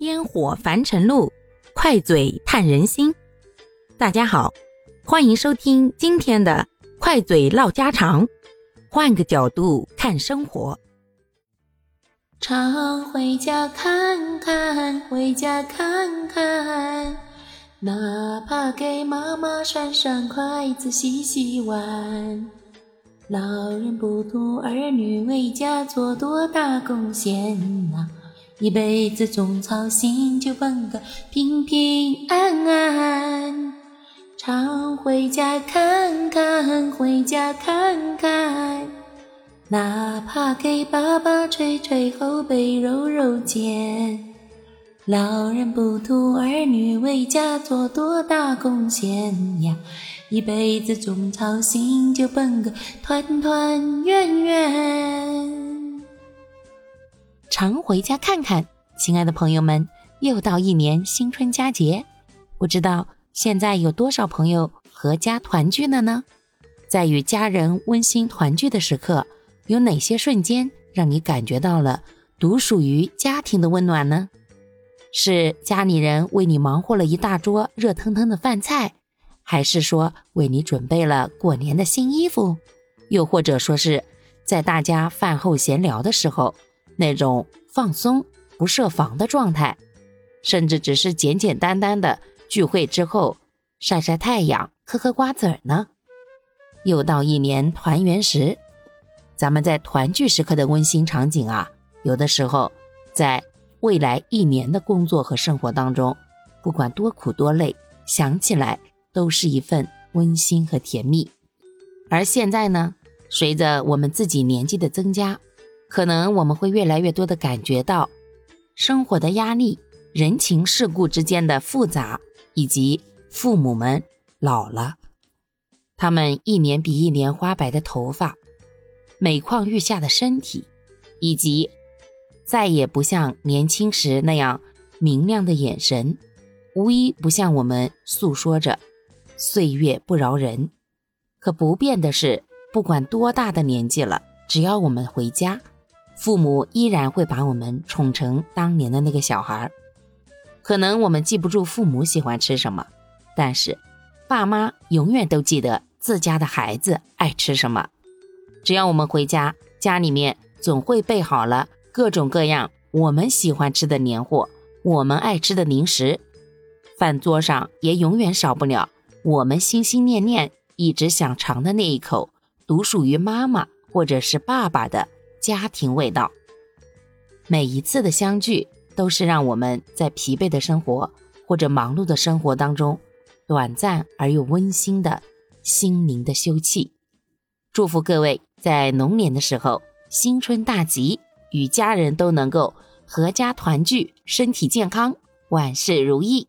烟火凡尘路，快嘴探人心。大家好，欢迎收听今天的快嘴唠家常，换个角度看生活。常回家看看，回家看看，哪怕给妈妈涮涮筷子、洗洗碗。老人不图儿女为家做多大贡献呐。一辈子总操心，就奔个平平安安。常回家看看，回家看看，哪怕给爸爸捶捶后背，揉揉肩。老人不图儿女为家做多大贡献呀，一辈子总操心，就奔个团团圆圆。常回家看看，亲爱的朋友们，又到一年新春佳节，不知道现在有多少朋友阖家团聚了呢？在与家人温馨团聚的时刻，有哪些瞬间让你感觉到了独属于家庭的温暖呢？是家里人为你忙活了一大桌热腾腾的饭菜，还是说为你准备了过年的新衣服？又或者说是在大家饭后闲聊的时候？那种放松、不设防的状态，甚至只是简简单单的聚会之后晒晒太阳、嗑嗑瓜子儿呢。又到一年团圆时，咱们在团聚时刻的温馨场景啊，有的时候在未来一年的工作和生活当中，不管多苦多累，想起来都是一份温馨和甜蜜。而现在呢，随着我们自己年纪的增加，可能我们会越来越多的感觉到生活的压力、人情世故之间的复杂，以及父母们老了，他们一年比一年花白的头发、每况愈下的身体，以及再也不像年轻时那样明亮的眼神，无一不向我们诉说着岁月不饶人。可不变的是，不管多大的年纪了，只要我们回家。父母依然会把我们宠成当年的那个小孩可能我们记不住父母喜欢吃什么，但是爸妈永远都记得自家的孩子爱吃什么。只要我们回家，家里面总会备好了各种各样我们喜欢吃的年货，我们爱吃的零食，饭桌上也永远少不了我们心心念念、一直想尝的那一口独属于妈妈或者是爸爸的。家庭味道，每一次的相聚都是让我们在疲惫的生活或者忙碌的生活当中，短暂而又温馨的心灵的休憩。祝福各位在龙年的时候新春大吉，与家人都能够阖家团聚，身体健康，万事如意。